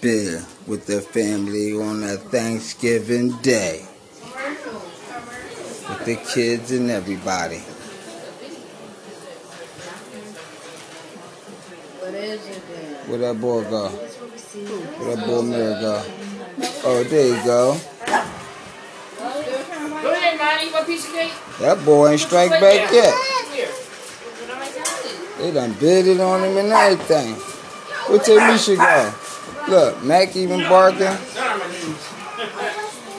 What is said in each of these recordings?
beer with their family on that Thanksgiving day. With the kids and everybody. Where that boy go? Where that boy mirror go? Oh, there you go. Go ahead, piece of cake? That boy ain't strike back yet. They done bid it on him and everything. Where Tamisha go? Look, Mac even barking. Down on my knees.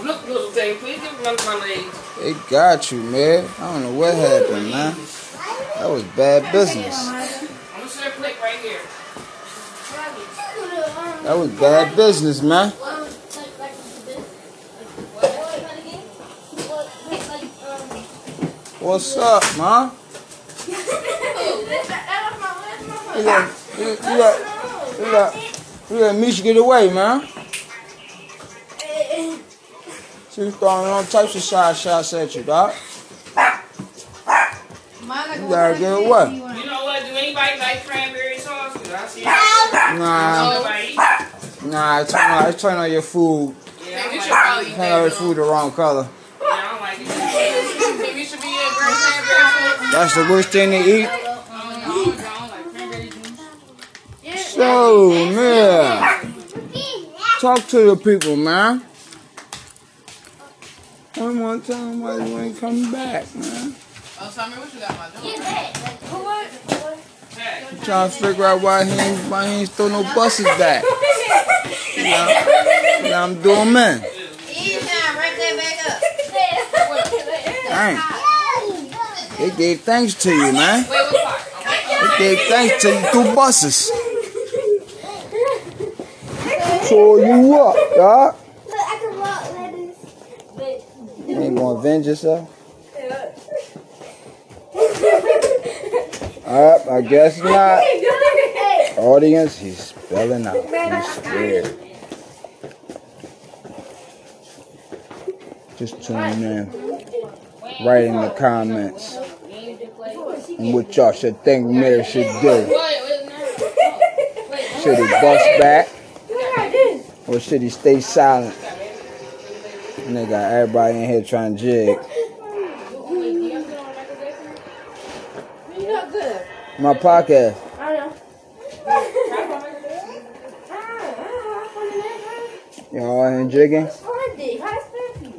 Look, little thing, please give me one of my legs. They got you, man. I don't know what happened, man. That was bad business. I'm gonna set a plate right here. That was bad business, man. What's up, man? You let, you, you let, you let, you let Misha get away, man. She was throwing all types of side shots at you, dog. You gotta get away. You know what? Do anybody like cranberry sauce? 'Cause I see it. Nah, Nobody. nah, turn on, turn on your food. Yeah, I don't like. Turn on your food the wrong color. Yeah, I don't like it. Think you should be a cranberry sauce? That's the worst thing to eat. So, man, talk to the people, man. One more time, why you ain't coming back, man? Oh, Tommy, what you got, my dog? Hey. I'm trying to figure out why he ain't, why he ain't throw no buses back. You know, yeah, I'm doing, man. Ease now, right there back up. Dang, they gave thanks to you, man. Wait. They gave thanks to you through buses. So you up, dog? You ain't gonna avenge yourself? Alright, I guess not. Audience, he's spelling out. He's scared. Just tune in. Write in the comments on what y'all should think Mary should do. Should he bust back? Or should he stay silent? Got everybody in here trying to jig. My podcast. Y'all in jigging?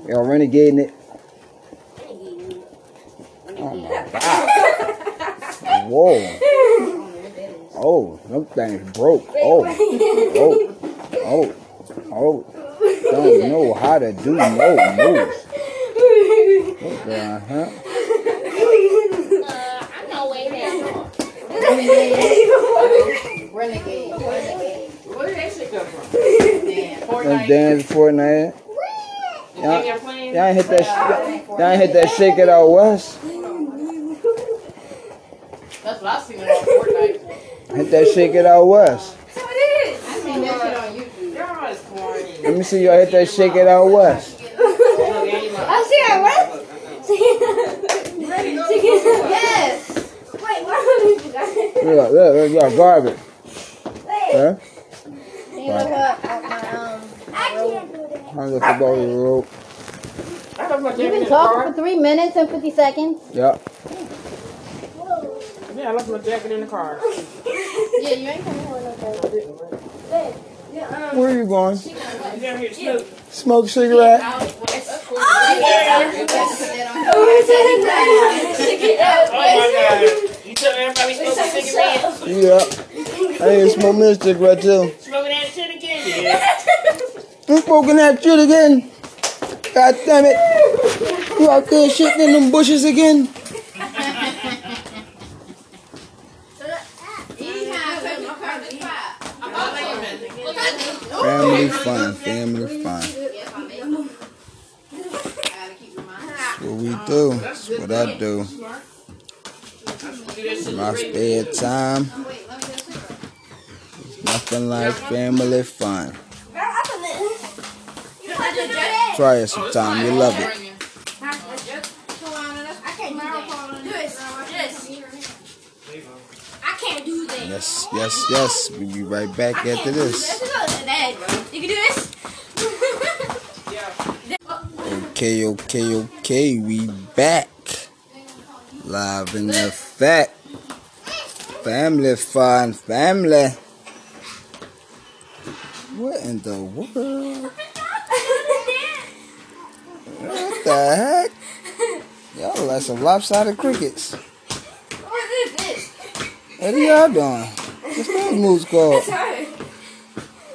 Y'all renegading it? Oh my god. Whoa. Oh, them things broke. Oh. Oh. Oh. Oh. Don't know how to do no moves. What the huh? Renegade. Renegade. Where did that shit come from? Damn. Fortnite. dance Fortnite. Y'all, think you're playing? y'all hit that. sh- uh, Y'all hit that shake it out west. That's what I seen on Fortnite. Hit that shake it out west. I seen that shit on YouTube. Y'all is corny. Let me see y'all hit that shake it out west. Look, ain't my- I see her, what? Yes. Wait, what did you guys? Look, look, look, y'all garbage. Huh? You know what? My, um, I can't do that. I'm looking about the road. I left my You've been talking for three minutes and 50 seconds. Yep. Yeah, I left my jacket in the car. Yeah, you ain't coming home with no Where are you going? Smoke. Smoke cigarette? Oh yeah. oh, my god. You tell everybody smoke a cigarette? Yeah. I ain't smoke me a cigarette too. Smoking that shit again? Yeah. Smoking that shit again? God damn it. You out there shitting in them bushes again? Family fun, family fun. That's what we do. That's what I do. My spare time. Nothing like family fun. Try it sometime. You love it. I can't do that. Yes, yes, yes. We'll be right back after this. Let's go to that. side. You can do this. Okay, okay, okay. We back. Live in effect. Family fun, family. What in the world? What the heck? Y'all like some lopsided crickets. what is this? What are y'all doing? What's those moves called?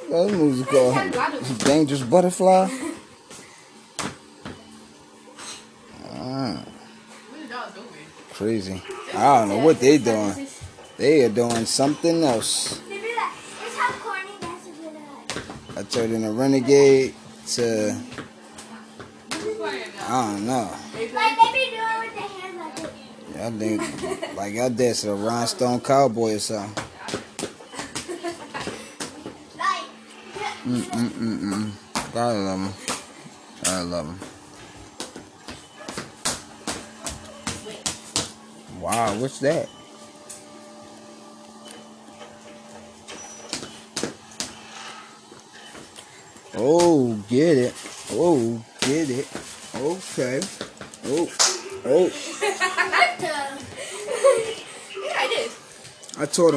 Those moves called dangerous butterfly. Ah, What are y'all doing? crazy. I don't know what they doing. They are doing something else. That. I turned in a renegade to? I don't know. Like they be doing with their hands like this. Y'all think like y'all did a rhinestone cowboy or something. Mm mm mm mm. Gotta love them. I love them. Wow, what's that? Oh, get it. Oh, get it. Okay. Oh, oh. I did. I told him.